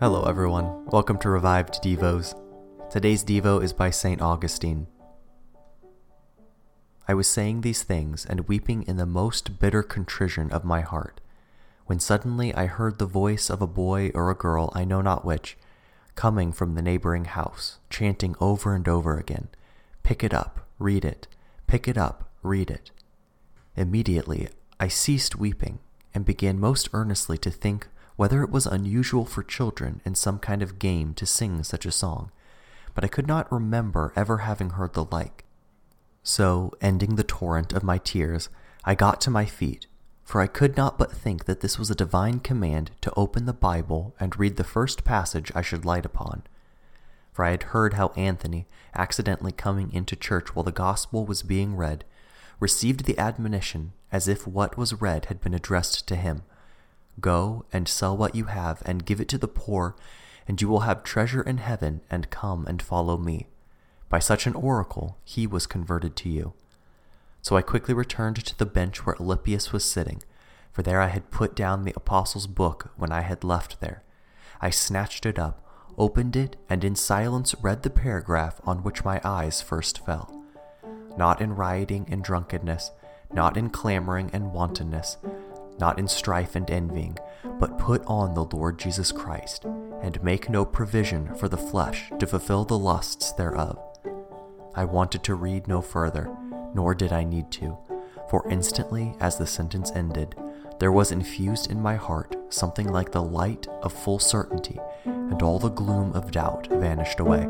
Hello, everyone. Welcome to Revived Devos. Today's Devo is by St. Augustine. I was saying these things and weeping in the most bitter contrition of my heart, when suddenly I heard the voice of a boy or a girl, I know not which, coming from the neighboring house, chanting over and over again, Pick it up, read it, pick it up, read it. Immediately I ceased weeping and began most earnestly to think whether it was unusual for children in some kind of game to sing such a song, but I could not remember ever having heard the like. So, ending the torrent of my tears, I got to my feet, for I could not but think that this was a divine command to open the Bible and read the first passage I should light upon. For I had heard how Anthony, accidentally coming into church while the gospel was being read, received the admonition as if what was read had been addressed to him Go and sell what you have and give it to the poor, and you will have treasure in heaven, and come and follow me. By such an oracle he was converted to you. So I quickly returned to the bench where Alypius was sitting, for there I had put down the apostles' book when I had left there. I snatched it up, opened it, and in silence read the paragraph on which my eyes first fell. Not in rioting and drunkenness, not in clamoring and wantonness, not in strife and envying, but put on the Lord Jesus Christ, and make no provision for the flesh to fulfill the lusts thereof. I wanted to read no further, nor did I need to, for instantly as the sentence ended, there was infused in my heart something like the light of full certainty, and all the gloom of doubt vanished away.